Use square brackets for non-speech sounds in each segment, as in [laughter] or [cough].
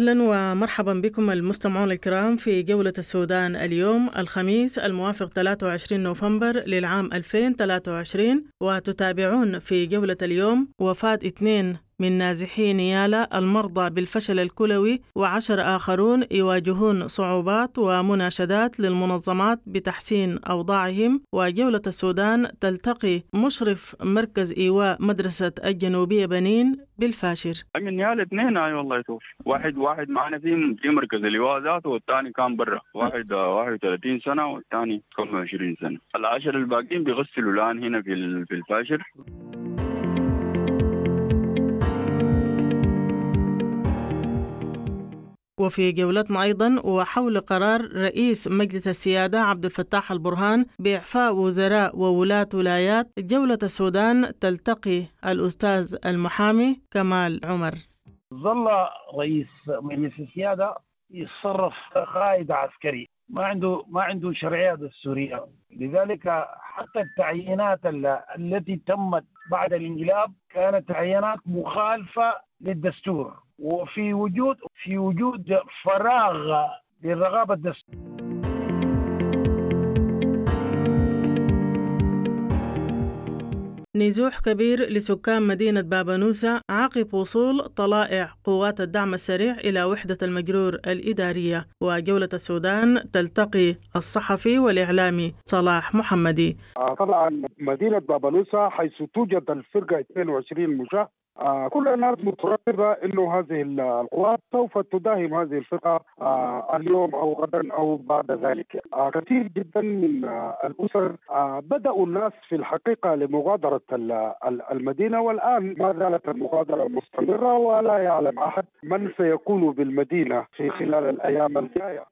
أهلا ومرحبا بكم المستمعون الكرام في جولة السودان اليوم الخميس الموافق 23 نوفمبر للعام 2023 وتتابعون في جولة اليوم وفاة اثنين من نازحي نيالا المرضى بالفشل الكلوي وعشر آخرون يواجهون صعوبات ومناشدات للمنظمات بتحسين أوضاعهم وجولة السودان تلتقي مشرف مركز إيواء مدرسة الجنوبية بنين بالفاشر. من نيالا اثنين أي والله يشوف واحد واحد معنا في في مركز اللواء ذاته والثاني كان برا. واحد 31 سنة والثاني 25 سنة. العشر الباقيين بيغسلوا الآن هنا في في الفاشر. وفي جولتنا أيضا وحول قرار رئيس مجلس السيادة عبد الفتاح البرهان بإعفاء وزراء وولاة ولايات جولة السودان تلتقي الأستاذ المحامي كمال عمر. ظل رئيس مجلس السيادة يتصرف قائد عسكري. ما عنده ما عنده شرعية دستورية. لذلك حتى التعيينات التي تمت بعد الانقلاب كانت تعيينات مخالفة للدستور وفي وجود في وجود فراغ للرغابه الدستوريه نزوح كبير لسكان مدينة بابانوسا عقب وصول طلائع قوات الدعم السريع إلى وحدة المجرور الإدارية وجولة السودان تلتقي الصحفي والإعلامي صلاح محمدي. طبعا مدينة بابانوسا حيث توجد الفرقة 22 مشاه كل الناس مترقبة إنه هذه القوات سوف تداهم هذه الفرقة آه اليوم أو غدا أو بعد ذلك. آه كثير جدا من آه الأسر آه بدأوا الناس في الحقيقة لمغادرة المدينة والآن ما زالت المغادرة مستمرة ولا يعلم أحد من سيكون بالمدينة في خلال الأيام الجاية.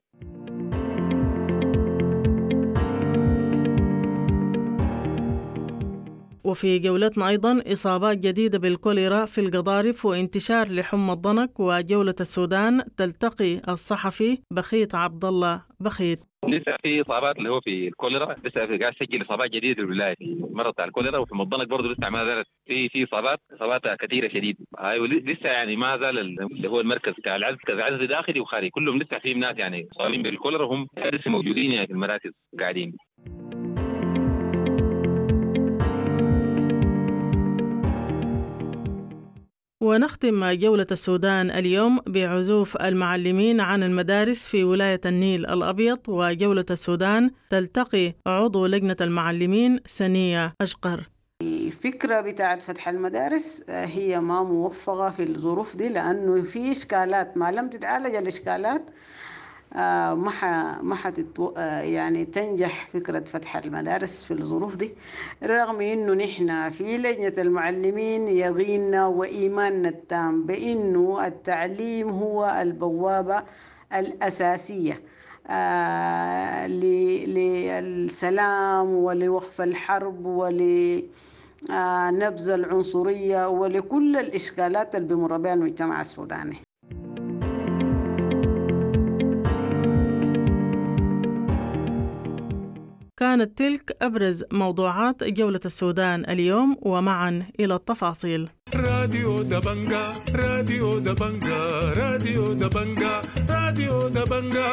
وفي جولتنا أيضا إصابات جديدة بالكوليرا في القضارف وانتشار لحمى الضنك وجولة السودان تلتقي الصحفي بخيت عبد الله. بخيت. لسه في إصابات اللي هو في الكوليرا لسه في قاعد يسجل إصابات جديدة الولاية في المرض بتاع الكوليرا وفي مضنك برضه لسه ما زالت. في في إصابات إصابات كثيرة شديد أيوه لسه يعني ما زال اللي هو المركز بتاع العزل عزل داخلي وخارجي. كلهم لسه في ناس يعني صابين بالكوليرا وهم لسه موجودين يعني في المراكز قاعدين. ونختم جولة السودان اليوم بعزوف المعلمين عن المدارس في ولاية النيل الأبيض وجولة السودان تلتقي عضو لجنة المعلمين سنية أشقر. الفكرة بتاعت فتح المدارس هي ما موفقة في الظروف دي لأنه في إشكالات ما لم تتعالج الإشكالات. آه ما ح ما حتتو آه يعني تنجح فكرة فتح المدارس في الظروف دي رغم إنه نحن في لجنة المعلمين يقيننا وإيماننا التام بإنه التعليم هو البوابة الأساسية آه للسلام ولوقف الحرب ول نبذ العنصرية ولكل الإشكالات اللي بمر بها المجتمع السوداني. كانت تلك أبرز موضوعات جولة السودان اليوم ومعا إلى التفاصيل. راديو دبنجا راديو دبنجا راديو دبنجا راديو دبنجا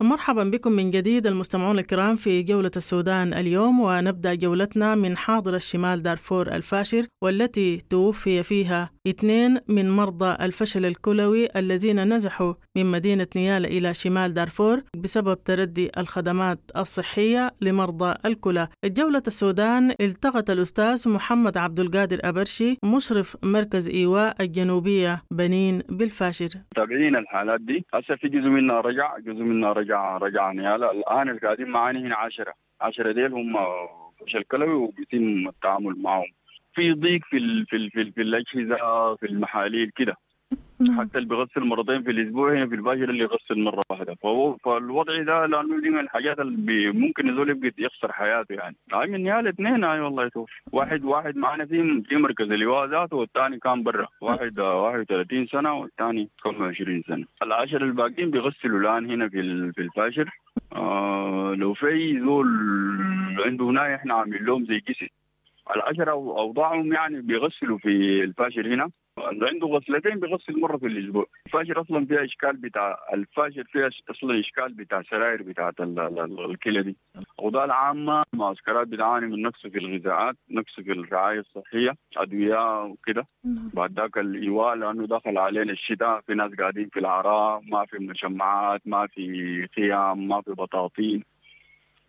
مرحبا بكم من جديد المستمعون الكرام في جولة السودان اليوم ونبدأ جولتنا من حاضرة شمال دارفور الفاشر والتي توفي فيها اثنين من مرضى الفشل الكلوي الذين نزحوا من مدينة نيالا إلى شمال دارفور بسبب تردي الخدمات الصحية لمرضى الكلى. جولة السودان التقت الأستاذ محمد عبد القادر أبرشي مشرف مركز إيواء الجنوبية بنين بالفاشر. متابعين الحالات دي. هسه في جزء منها رجع جزء منها رجع رجع نيالا الآن القاعدين معانا هنا 10 10 ديل هم فشل كلوي وبيتم التعامل معهم. في ضيق في ال في ال في, ال في الأجهزة في المحاليل كده. حتى اللي بيغسل مرتين في الأسبوع هنا في الفاشر اللي يغسل مرة واحدة. فهو فالوضع ده لأنه دي من الحاجات اللي ممكن الزول يبقى يخسر حياته يعني. هاي من نهاية الاثنين هاي والله يشوف واحد واحد معنا في في مركز الإيواء ذاته والثاني كان برا. واحد 31 سنة والثاني 25 سنة. العشر الباقيين بيغسلوا الآن هنا في في الفاشر آه لو في زول عنده هنا إحنا عاملين لهم زي جسد العشرة أوضاعهم يعني بيغسلوا في الفاشر هنا. عنده غسلتين بيغسل مرة في الأسبوع. الفاشر أصلا فيها إشكال بتاع الفاشر فيها أصلا إشكال بتاع سراير بتاعت ال- ال- ال- الكلى دي. الأوضاع العامة معسكرات بتعاني من نقص في الغذاءات نقص في الرعاية الصحية أدوية وكده. بعد ذاك الإيواء لأنه دخل علينا الشتاء في ناس قاعدين في العراء ما في مشمعات ما في خيام ما في بطاطين.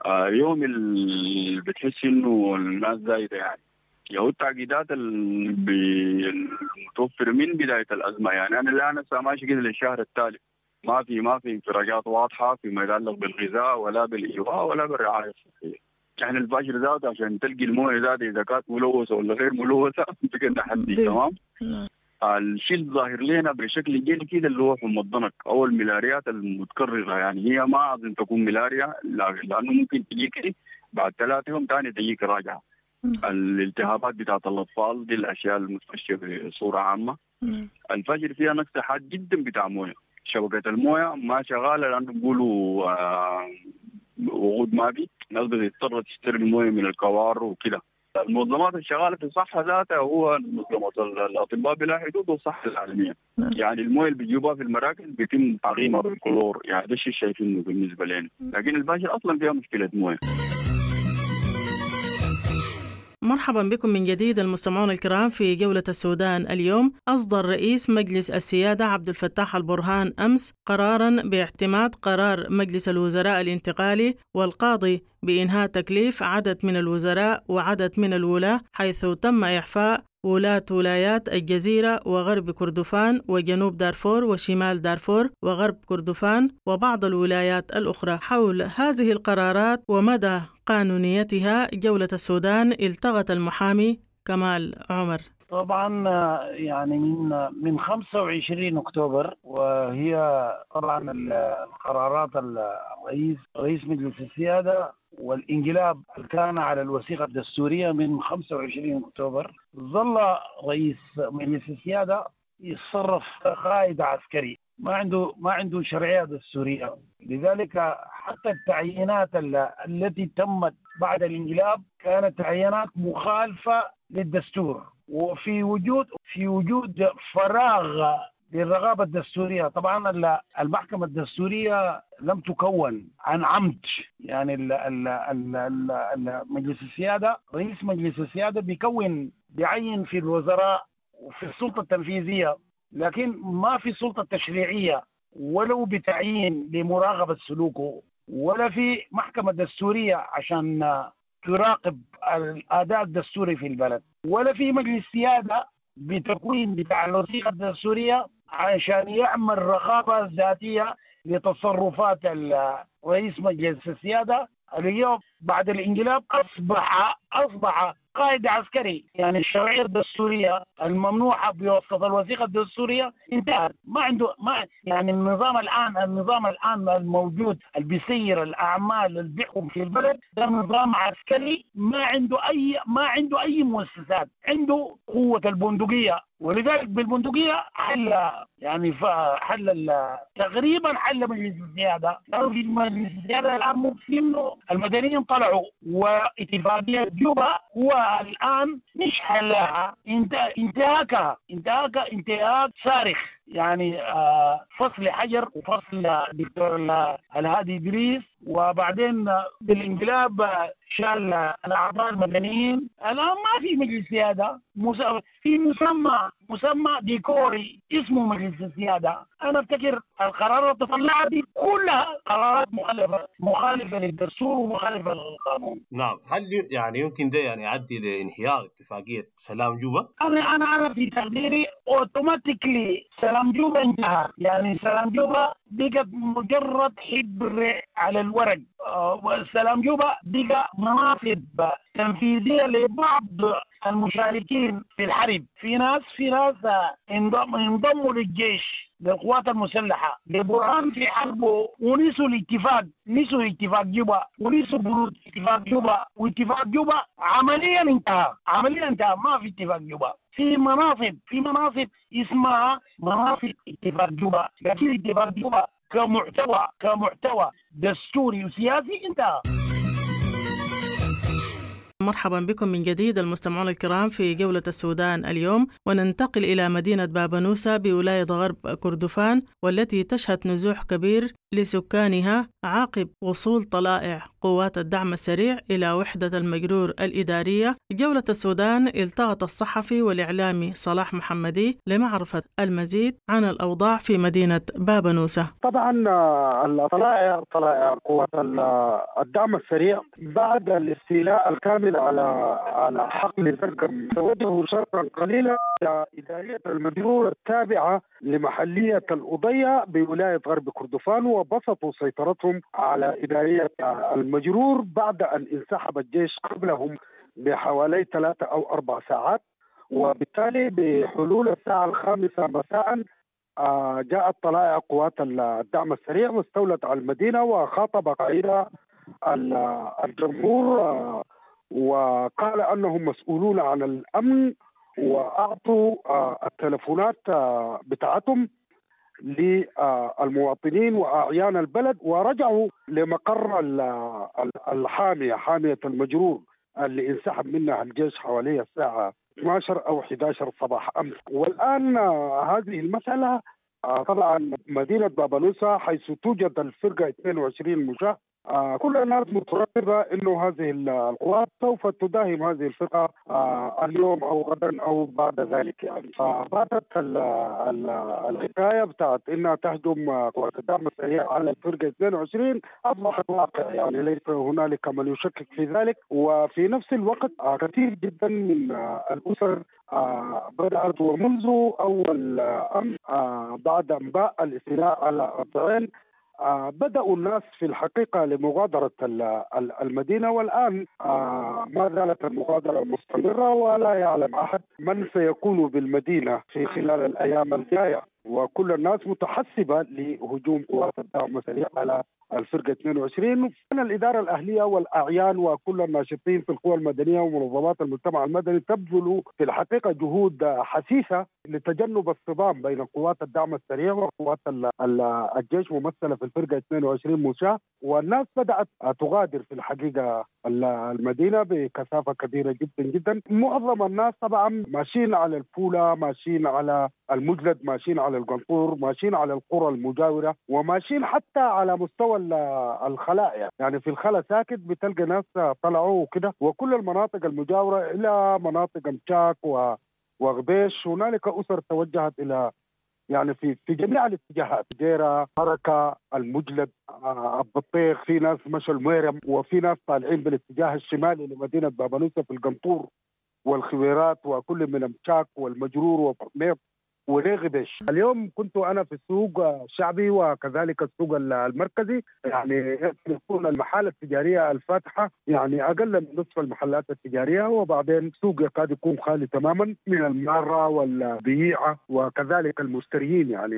آه يوم اللي بتحس إنه الناس زايدة يعني. يهو التعقيدات اللي بي- المتوفر من بداية الأزمة يعني. أنا الآن هسه ماشي كده للشهر التالي. ما في ما في انفراجات واضحة فيما يتعلق بالغذاء ولا بالإيواء ولا بالرعاية الصحية. يعني الفجر ذاته عشان تلقي الموية ذاته إذا كانت ملوثة ولا غير ملوثة [laughs] بقى تحدي تمام؟ نعم. الشيء الظاهر لنا بشكل جيد كده اللي هو حمى الضنك أو الملاريات المتكررة يعني هي ما أظن تكون ملاريا لا- لأنه ممكن تجيك بعد ثلاثة يوم ثاني تجيك راجعة. الالتهابات بتاعت الأطفال دي الأشياء المستشفى بصورة عامة. الفجر فيها نقص حاد جدا بتاع موية. شبكة الموية ما شغالة لأنه بيقولوا آه، وقود ما في الناس بتضطر تشتري الموية من الكوار وكده. المنظمات الشغالة في الصحه ذاتها هو منظمة ال- الأطباء بلا حدود والصحة العالمية. نعم. يعني المويه اللي بيجيبوها في المراكز بيتم تعقيمها بالكلور. يعني ده الشيء شايفينه بالنسبة لنا. لكن الباشر أصلا فيها مشكلة مويه مرحبا بكم من جديد المستمعون الكرام في جولة السودان. اليوم أصدر رئيس مجلس السيادة عبد الفتاح البرهان أمس قرارا باعتماد قرار مجلس الوزراء الانتقالي والقاضي بإنهاء تكليف عدد من الوزراء وعدد من الولاة حيث تم إعفاء ولاة ولايات الجزيرة وغرب كردفان وجنوب دارفور وشمال دارفور وغرب كردفان وبعض الولايات الأخرى. حول هذه القرارات ومدى قانونيتها جولة السودان التغت المحامي كمال عمر. طبعا يعني من من 25 أكتوبر وهي طبعا ال- القرارات الرئيس رئيس مجلس السيادة والإنقلاب كان على الوثيقة الدستورية من 25 أكتوبر ظل رئيس مجلس السيادة يتصرف قائد عسكري. ما عنده ما عنده شرعية دستورية. لذلك حتى التعيينات ال- التي تمت بعد الانقلاب كانت تعيينات مخالفة للدستور. وفي وجود في وجود فراغ للرغابة الدستورية. طبعا ال- المحكمة الدستورية لم تكون عن عمد. يعني مجلس السيادة رئيس مجلس السيادة بيكون بيعين في الوزراء وفي السلطة التنفيذية. لكن ما في سلطة تشريعية ولو بتعيين لمراقبة سلوكه. ولا في محكمة دستورية عشان تراقب الأداء الدستوري في البلد ولا في مجلس سيادة بتكوين بتاع الوثيقة الدستورية عشان يعمل رقابة ذاتية لتصرفات رئيس مجلس السيادة اليوم بعد الانقلاب. أصبح أصبح قائد عسكري يعني الشرعية الدستورية الممنوحة بواسطة الوثيقة الدستورية انتهت. ما عنده ما يعني النظام الآن النظام الآن الموجود اللي بيسير الأعمال اللي في البلد ده نظام عسكري ما عنده أي ما عنده أي مؤسسات. عنده قوة البندقية. ولذلك بالبندقية حل يعني حل تقريبا حل مجلس السيادة لأنه في مجلس السيادة الآن ممكن المدنيين طلعوا واتفاقية جوبا هو الآن مش انت انتهاكها انتهاكها انتهاك صارخ. يعني آه، فصل حجر وفصل دكتور ال- الهادي إدريس وبعدين آه، بالانقلاب آه، شال آه، الأعضاء المدنيين. الآن ما في مجلس سيادة في مسمى مسمى ديكوري اسمه مجلس السيادة. أنا أفتكر القرارات اللي دي كلها قرارات مخالفة مخالفة للدستور ومخالفة للقانون. نعم. هل يعني يمكن ده يعني يؤدي لانهيار اتفاقية سلام جوبا؟ أنا أنا أنا في تقديري اوتوماتيكلي سلام جوبا انتهى. يعني سلام جوبا بقت مجرد حبر على الورق. آه، وسلام جوبا بقى مناصب تنفيذية لبعض المشاركين في الحرب. في ناس في ناس آه، انضم- انضموا للجيش للقوات المسلحة. لبرهان في حربه ونسوا الاتفاق. نسوا اتفاق جوبا ونسوا بنود اتفاق جوبا واتفاق جوبا عمليا انتهى. عمليا انتهى. ما في اتفاق جوبا في مناصب في مناصب اسمها مناصب اتفاق جوبا. لكن اتفاق جوبا كمحتوى كمحتوى دستوري وسياسي انتهى. مرحبا بكم من جديد المستمعون الكرام في جولة السودان اليوم. وننتقل إلى مدينة بابانوسا بولاية غرب كردفان والتي تشهد نزوح كبير لسكانها عقب وصول طلائع. قوات الدعم السريع إلى وحدة المجرور الإدارية جولة السودان التقط الصحفي والإعلامي صلاح محمدي لمعرفة المزيد عن الأوضاع في مدينة بابانوسا طبعا آه، الطلائع طلائع قوات ال- الدعم السريع بعد الاستيلاء الكامل على على حقل زرقم توجهوا شرقا قليلا إلى إدارية المجرور التابعة لمحلية الأضية بولاية غرب كردفان وبسطوا سيطرتهم على إدارية المجرور بعد أن انسحب الجيش قبلهم بحوالي ثلاثة أو أربع ساعات وبالتالي بحلول الساعة الخامسة مساء آه، جاءت طلائع قوات الدعم السريع واستولت على المدينة وخاطب قائدها ال- الجمهور آه، وقال أنهم مسؤولون عن الأمن وأعطوا آه، التلفونات بتاعتهم للمواطنين وأعيان البلد ورجعوا لمقر ال- ال- الحامية حامية المجرور اللي انسحب منها الجيش حوالي الساعة 12 أو 11 صباح أمس. والآن آه، هذه المسألة آه، طبعا مدينة بابانوسا حيث توجد الفرقة 22 مشاة آه، كل الناس مترقبة أنه هذه القوات سوف تداهم هذه الفرقة آه، اليوم أو غدا أو بعد ذلك يعني. فباتت ال- ال- الحكاية بتاعت أنها تهجم آه، قوات الدعم السريع على الفرقة 22 أصبحت واقع يعني ليس هنالك من يشكك في ذلك. وفي نفس الوقت آه، كثير جدا من آه، الأسر آه، بدأت ومنذ أول أمس بعد أنباء الاستيلاء على آه، بدأوا الناس في الحقيقة لمغادرة ال- ال- المدينة والآن آه، ما زالت المغادرة مستمرة ولا يعلم أحد من سيكون بالمدينة في خلال الأيام الجاية. وكل الناس متحسبة لهجوم قوات الدعم السريع على الفرقة 22 وكان الإدارة الأهلية والأعيان وكل الناشطين في القوى المدنية ومنظمات المجتمع المدني تبذل في الحقيقة جهود حثيثة لتجنب الصدام بين قوات الدعم السريع وقوات ال- ال- الجيش ممثلة في الفرقة 22 مشاة والناس بدأت تغادر في الحقيقة ال- المدينة بكثافة كبيرة جدا جدا. معظم الناس طبعا ماشيين على الفولة ماشيين على المجلد ماشيين على القنطور ماشيين على القرى المجاورة وماشيين حتى على مستوى ال- الخلاء يعني. في الخلا ساكت بتلقى ناس طلعوا وكده وكل المناطق المجاورة إلى مناطق مشاك وغبيش. هنالك أسر توجهت إلى يعني في في جميع الاتجاهات جيرة حركة المجلد آه، البطيخ في ناس مشوا الميرم وفي ناس طالعين بالاتجاه الشمالي لمدينة بابانوسا في القنطور والخويرات وكل من مشاك والمجرور وبرميط ولغبش اليوم كنت أنا في السوق الشعبي وكذلك السوق المركزي. يعني يكون المحال التجارية الفاتحة يعني أقل من نصف المحلات التجارية وبعدين السوق يكاد يكون خالي تماما من المارة والبييعه وكذلك المشتريين. يعني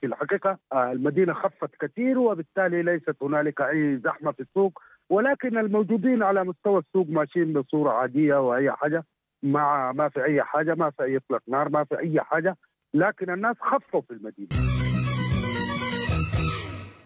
في الحقيقة المدينة خفت كثير وبالتالي ليست هنالك أي زحمة في السوق. ولكن الموجودين على مستوى السوق ماشيين بصورة عادية وأي حاجة ما ما في أي حاجة ما في أي إطلاق نار ما في أي حاجة. لكن الناس خفوا في المدينة.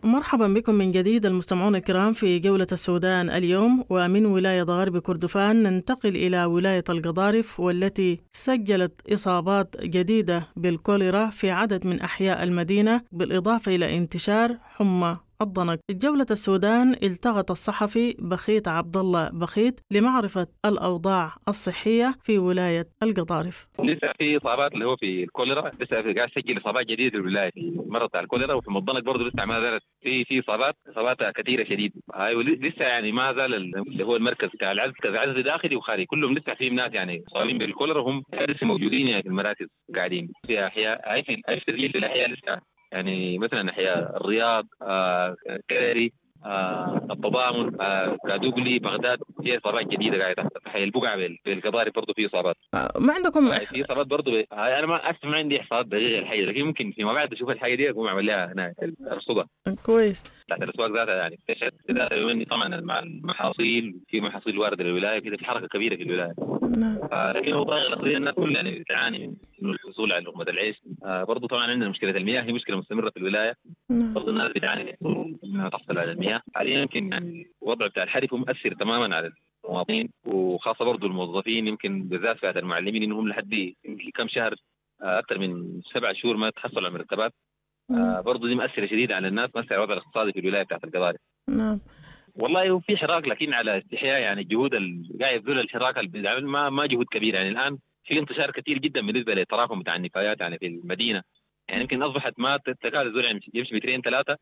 مرحبا بكم من جديد المستمعون الكرام في جولة السودان اليوم ومن ولاية غرب كردفان ننتقل إلى ولاية القضارف والتي سجلت إصابات جديدة بالكوليرا في عدد من أحياء المدينة بالإضافة إلى انتشار حمى. الضنك جولة السودان التقط الصحفي بخيت عبد الله بخيت لمعرفة الأوضاع الصحية في ولاية القضارف لسه في إصابات اللي هو في الكوليرا لسه في قاعد تسجل إصابات جديدة في الولاية في بتاع الكوليرا وفي مضنك برضه لسه ما زالت في في إصابات إصابات كثيرة شديد. هاي لسه يعني ما زال ال- اللي هو المركز بتاع العزل كذا عزل داخلي وخارجي. كلهم لسه في ناس يعني مصابين بالكوليرا وهم لسه موجودين يعني في المراكز قاعدين. في أحياء هاي في الاحياء لسه. يعني مثلا احياء الرياض آه كراري آه التضامن آه كادوغلي بغداد. في إصابات جديدة قاعدة تحت حي البقعه بال- بالقضاري برضه في إصابات. ما عندكم يعني في إصابات برضه ب... أنا ما أسمع عندي إحصاءات دقيقة الحاجة لكن ممكن فيما بعد أشوف الحاجة دي أقوم أعمل لها هنا أرصدها. كويس. تحت الأسواق ذاتها يعني. طبعا مع المحاصيل في محاصيل واردة للولاية كده في حركة كبيرة في الولاية. نعم. آه لكن الوضع الاقتصادي الناس كلها يعني تعاني من الحصول على لقمه العيش. آه برضه طبعا عندنا مشكلة المياه هي مشكلة مستمرة في الولاية. نعم. برضه الناس بتعاني من إنها تحصل على المياه. حاليا يمكن يعني الوضع بتاع الحرف مؤثر تماما على المواطنين وخاصة برضه الموظفين يمكن بالذات فئه المعلمين إنهم لحد كم شهر آه، أكثر من سبع شهور ما تحصلوا على مرتبات. آه، برضه دي مؤثره شديدة على الناس مؤثره على الوضع الاقتصادي في الولاية بتاعت القضاري نعم. والله هو في حراك لكن على استحياء يعني الجهود اللي قاعد يبذل الحراك بيعمل ما ما جهود كبيرة. يعني الآن في انتشار كثير جدا بالنسبة للتراكم بتاع النفايات يعني في المدينة. يعني يمكن أصبحت ما تكاد الزول يعني يمشي مترين ثلاثة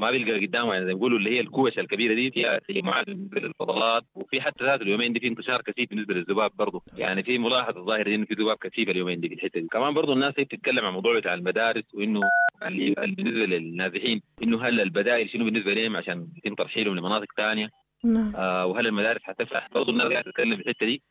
ما بيلقى قدامه يعني زي ما بيقولوا اللي هي الكوش الكبيرة دي فيها في بالنسبة للفضلات وفي حتى ذات اليومين دي في انتشار كثيف بالنسبة للذباب برضه. يعني في ملاحظة ظاهرة إنه في ذباب كثيف اليومين دي في الحتة دي. كمان برضه الناس هي بتتكلم عن موضوع بتاع المدارس وإنه بالنسبة للنازحين إنه هل البدائل شنو بالنسبة لهم عشان يتم ترحيلهم لمناطق ثانية نعم. آه وهل المدارس حتفتح برضه الناس قاعدة تتكلم في الحتة دي.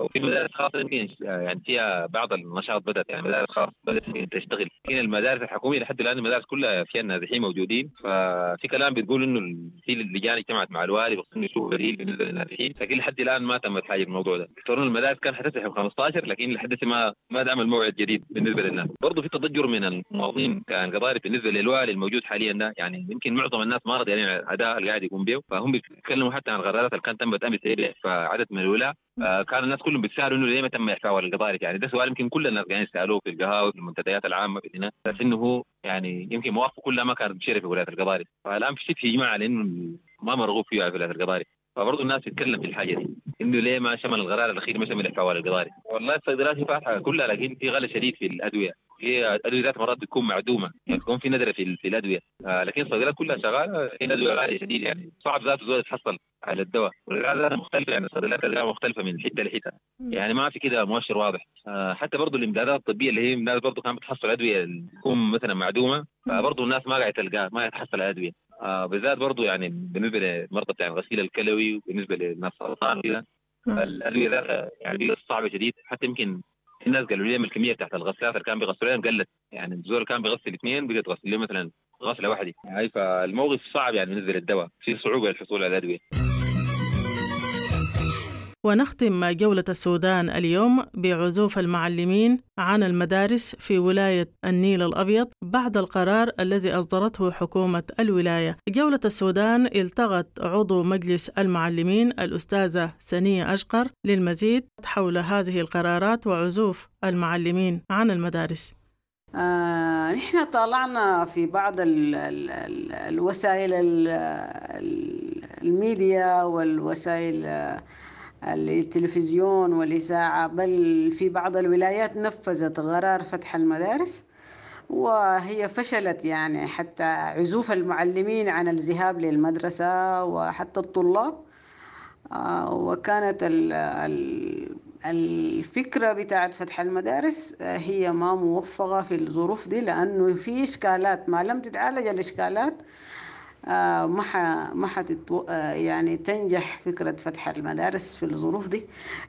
وفي مدارس خاصة يمكن آه، يعني فيها بعض النشاط بدأت يعني مدارس خاصه بدأت يمكن تشتغل. لكن المدارس الحكومية لحد الآن المدارس كلها فيها النازحين موجودين. ففي كلام بتقول ال- في اللجان اجتمعت مع الوالي بخصوص إنه يشوفوا بديل بالنسبة للنازحين لكن لحد الآن ما تمت حاجة في الموضوع ده. يفترضون المدارس كان حتفتح يوم 15 لكن لحد ما ما دعم الموعد جديد بالنسبة للناس. برضه في تضجر من المواطنين كان قضاري بالنسبة للوالي الموجود حاليا ده. يعني يمكن معظم الناس ما رضي يعني الأداء اللي قاعد يقوم به فهم بيتكلموا حتى عن القرارات اللي كانت تمت امس فعدد من الولاة كان الناس كلهم بيتسالوا إنه ليه ما تم إعفاء القضاري يعني ده سؤال يمكن كل الناس قاعدين يسألوه في القهاوي في المنتديات العامة في هنا. بس إنه هو يعني يمكن مواقفه كلها ما كانت بشيره في ولاية القضاري فالآن في شبه إجماع على انه ما مرغوب فيها في ولاية القضاري فبرضه الناس تتكلم في الحاجة دي. إنه ليه ما شمل القرار الأخير ما شمل اعفاء القضاري؟ والله الصيدليات هي فاتحة كلها لكن في غلا شديد في الأدوية. في ادويه ذات مرات بتكون معدومة يعني تكون في ندرة في, في الأدوية. آه لكن الصيدليات كلها شغالة في ادويه غالية شديد يعني. صعب ذاته زول يتحصل على الدواء. ذاتها مختلفة يعني. الصيدليات الأدوية مختلفة من حتة لحتة. يعني ما في كده مؤشر واضح. آه حتى برضه الامدادات الطبية اللي هي الناس برضه كانت بتحصل أدوية تكون مثلا معدومة فبرضه الناس ما قاعدة تلقاها ما تحصل على أدوية. آه بالذات برضه يعني بالنسبة للمرضى بتاع الغسيل الكلوي وبالنسبة للناس السرطان نعم. الأدوية ذاتها يعني صعبه شديد. حتى يمكن في ناس قالوا لي الكميه بتاعت الغسالات اللي كان بيغسلوا لهم قلت يعني الزول كان بيغسل اثنين بقت تغسل له مثلا غسلة واحدة. يعني فالموقف صعب يعني بالنسبة للدواء في صعوبة للحصول على الأدوية. ونختم جولة السودان اليوم بعزوف المعلمين عن المدارس في ولاية النيل الأبيض بعد القرار الذي أصدرته حكومة الولاية. جولة السودان التغت عضو مجلس المعلمين الأستاذة سنية أشقر للمزيد حول هذه القرارات وعزوف المعلمين عن المدارس. آه، نحن طالعنا في بعض ال ال ال الوسائل ال ال الميديا والوسائل آه، التلفزيون والإذاعة بل في بعض الولايات نفذت قرار فتح المدارس وهي فشلت يعني حتى عزوف المعلمين عن الذهاب للمدرسة وحتى الطلاب. آه، وكانت ال ال الفكرة بتاعت فتح المدارس آه، هي ما موفقة في الظروف دي لأنه في إشكالات ما لم تتعالج الإشكالات ما ح ما حتتو... آه، يعني تنجح فكرة فتح المدارس في الظروف دي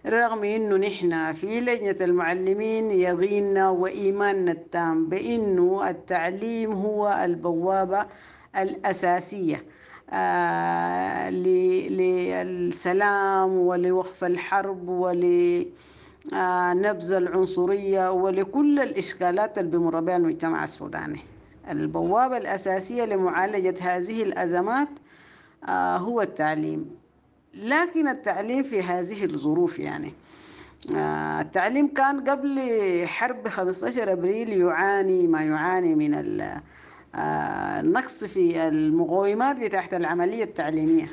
رغم إنه نحن في لجنة المعلمين يقيننا وإيماننا التام بإنه التعليم هو البوابة الأساسية آه، للسلام ولوقف الحرب ولنبذ العنصرية ولكل الإشكالات اللي بمر بها المجتمع السوداني. البوابة الأساسية لمعالجة هذه الأزمات آه، هو التعليم. لكن التعليم في هذه الظروف يعني آه، التعليم كان قبل حرب 15 أبريل يعاني ما يعاني من آه، النقص في المقومات بتاعت العملية التعليمية.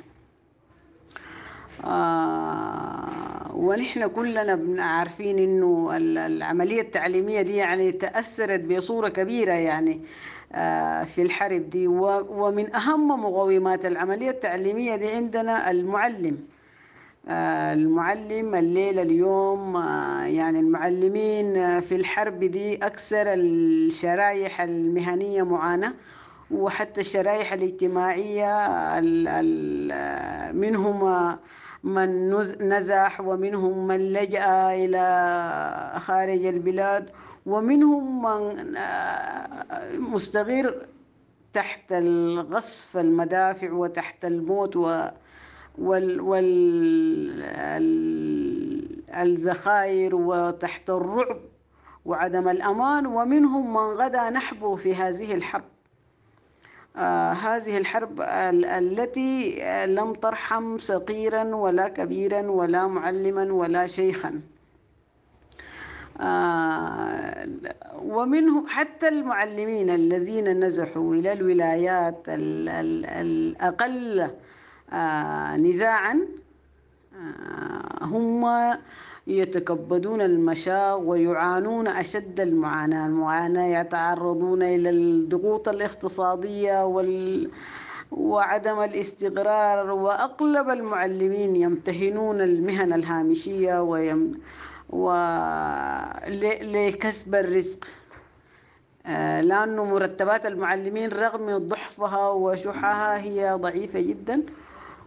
ونحن كلنا عارفين إنه ال- العملية التعليمية دي يعني تأثرت بصورة كبيرة يعني. في الحرب دي. ومن أهم مقومات العملية التعليمية دي عندنا المعلم. آه، المعلم الليلة اليوم آه، يعني المعلمين آه، في الحرب دي أكثر الشرايح المهنية معاناة وحتى الشرايح الاجتماعية ال- ال- آه، منهم آه، من نز- نزح ومنهم من لجأ إلى خارج البلاد ومنهم من آه، مستغير تحت الغصف المدافع وتحت الموت و وال وال ال- الذخائر وتحت الرعب وعدم الأمان. ومنهم من غدا نحبه في هذه الحرب. آه هذه الحرب ال- التي آه، لم ترحم صغيرا ولا كبيرا ولا معلما ولا شيخا. ومنهم حتى المعلمين الذين نزحوا إلى الولايات ال- ال- الأقل آه، نزاعا آه، هم يتكبدون المشاق ويعانون أشد المعاناة المعاناة يتعرضون إلى الضغوط الاقتصادية وال وعدم الاستقرار وأغلب المعلمين يمتهنون المهن الهامشية ويم و... ل- لكسب الرزق. آه، لأنه مرتبات المعلمين رغم ضعفها وشحها هي ضعيفة جدا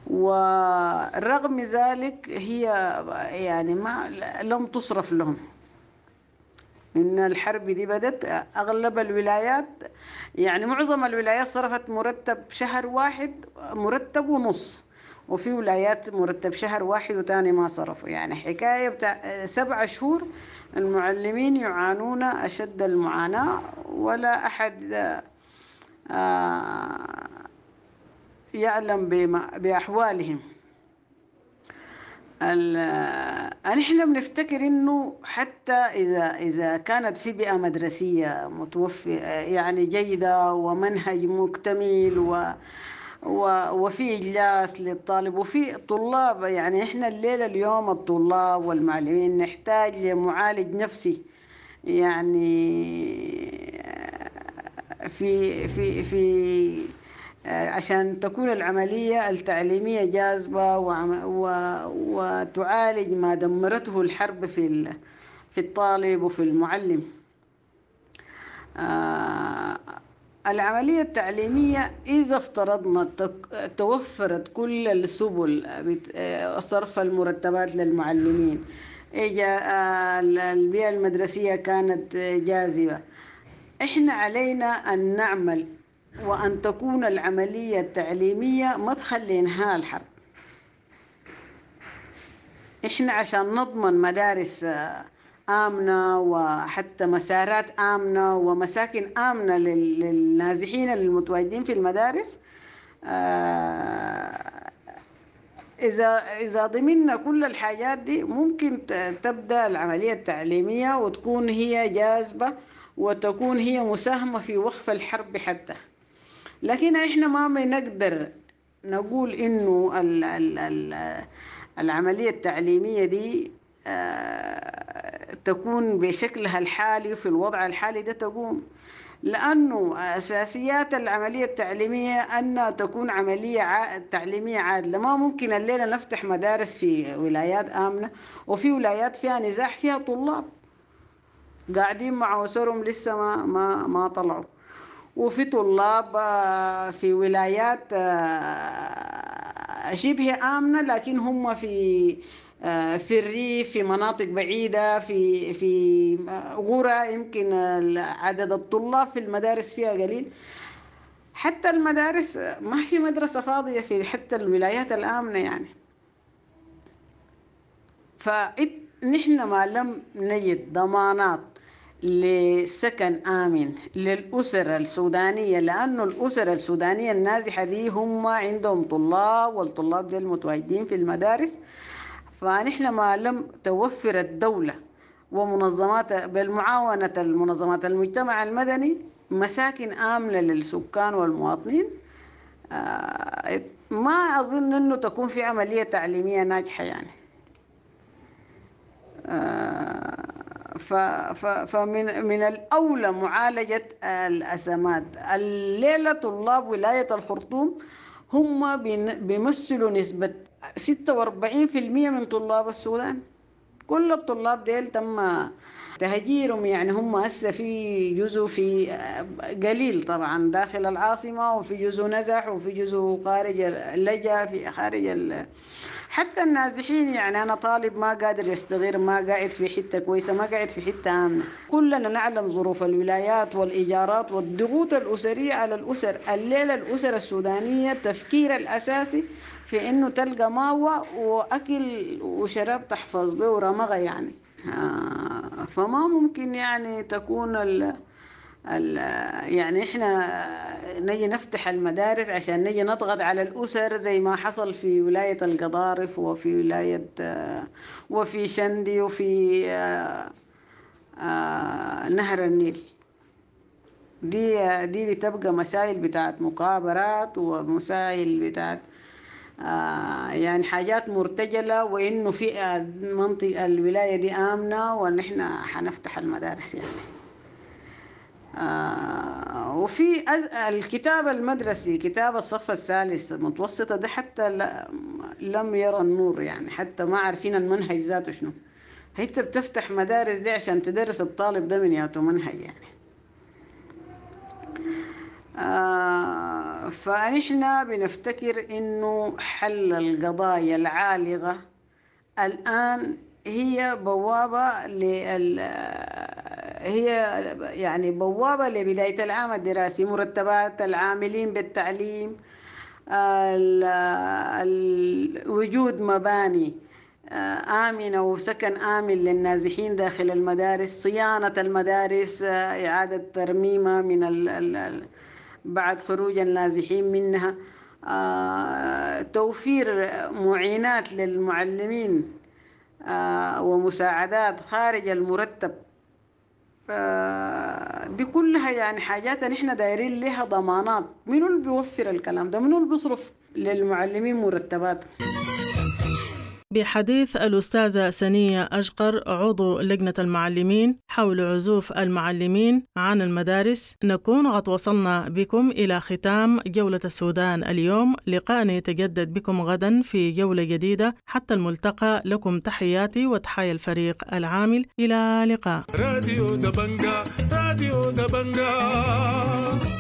ورغم ذلك هي يعني ما لم تصرف لهم. إن الحرب دي بدت أغلب الولايات يعني معظم الولايات صرفت مرتب شهر واحد مرتب ونص. وفي ولايات مرتب شهر واحد وتاني ما صرفوا. يعني حكاية بتاع سبع شهور المعلمين يعانون أشد المعاناة ولا أحد آه، يعلم بما- بأحوالهم. ال- نحن بنفتكر إنه حتى إذا إذا كانت في بيئة مدرسية متوفي يعني جيدة ومنهج مكتمل و- وفي إجلاس للطالب وفي طلاب يعني إحنا الليلة اليوم الطلاب والمعلمين نحتاج لمعالج نفسي. يعني في في في عشان تكون العملية التعليمية جاذبة وتعالج ما دمرته الحرب في في الطالب وفي المعلم. آه، العملية التعليمية إذا افترضنا توفرت كل السبل آه، صرف المرتبات للمعلمين. آه، البيئة المدرسية كانت جاذبة. إحنا علينا أن نعمل وأن تكون العملية التعليمية مدخل لإنهاء الحرب. إحنا عشان نضمن مدارس آه، آمنة وحتى مسارات آمنة ومساكن آمنة لل- للنازحين المتواجدين في المدارس. آه، إذا إذا ضمننا كل الحاجات دي ممكن تبدأ العملية التعليمية وتكون هي جاذبة وتكون هي مساهمة في وقف الحرب حتى. لكن إحنا ما بنقدر نقول إنه ال ال ال العملية التعليمية دي آه، تكون بشكلها الحالي وفي الوضع الحالي ده تقوم. لأنه أساسيات العملية التعليمية أن تكون عملية عا- تعليمية عادلة. ما ممكن الليلة نفتح مدارس في ولايات آمنة وفي ولايات فيها نزاح فيها طلاب قاعدين مع أسرهم لسه ما ما ما طلعوا. وفي طلاب آه، في ولايات آه، شبه آمنة لكن هم في في الريف في مناطق بعيدة في في غرى يمكن عدد الطلاب في المدارس فيها قليل. حتى المدارس آه، ما في مدرسة فاضية في حتى الولايات الآمنة يعني. فنحن ما لم نجد ضمانات لسكن آمن للأسر السودانية لأنه الأسر السودانية النازحة دي هم عندهم طلاب والطلاب دي المتواجدين في المدارس. فنحن ما لم توفر الدولة ومنظمات بالمعاونة المنظمات. المجتمع المدني مساكن آمنة للسكان والمواطنين. آه، ما أظن أنه تكون في عملية تعليمية ناجحة يعني. آه، فمن من الأولى معالجة الأزمات. الليلة طلاب ولاية الخرطوم هم بيمثلوا نسبة 46% من طلاب السودان. كل الطلاب ديل تم تهجيرهم يعني هم هسه في جزء في قليل طبعا داخل العاصمة وفي جزء نزح وفي جزء خارج اللجأ في خارج ال... حتى النازحين يعني أنا طالب ما قادر يستغير ما قاعد في حتة كويسة ما قاعد في حتة آمنة. كلنا نعلم ظروف الولايات والإيجارات والضغوط الأسرية على الأسر الليلة الأسر السودانية تفكير الأساسي في إنه تلقى ماوى وأكل وشراب تحفظ به ورمغة يعني. آه، فما ممكن يعني تكون ال يعني إحنا نجي نفتح المدارس عشان نجي نضغط على الأسر زي ما حصل في ولاية القضارف وفي ولاية وفي شندي وفي نهر النيل. دي دي بتبقى مسائل بتاعت مقابرات ومسائل بتاعت يعني حاجات مرتجلة وإنه في منطقة الولاية دي آمنة ونحن حنفتح المدارس يعني. آه وفي الكتاب المدرسي كتاب الصف الثالث متوسطة ده حتى لم يرى النور يعني حتى ما عارفين المنهج ذاته شنو. انت بتفتح مدارس دي عشان تدرس الطالب ده من ياته منهج يعني. آه فنحن بنفتكر إنه حل القضايا العالقة الآن هي بوابة لل هي يعني بوابة لبداية العام الدراسي مرتبات العاملين بالتعليم وجود مباني آمنة وسكن آمن للنازحين داخل المدارس صيانة المدارس إعادة ترميمها من ال ال بعد خروج النازحين منها توفير معينات للمعلمين ومساعدات خارج المرتب دي كلها يعني حاجات نحن دايرين لها ضمانات. منو اللي بيوفر الكلام ده؟ منو اللي بيصرف للمعلمين مرتبات؟ بحديث الأستاذة سنية أشقر عضو لجنة المعلمين حول عزوف المعلمين عن المدارس. نكون قد وصلنا بكم إلى ختام جولة السودان اليوم. لقاء يتجدد بكم غدا في جولة جديدة. حتى الملتقى لكم تحياتي وتحايا الفريق العامل. إلى لقاء راديو دبنجا راديو دبنجا.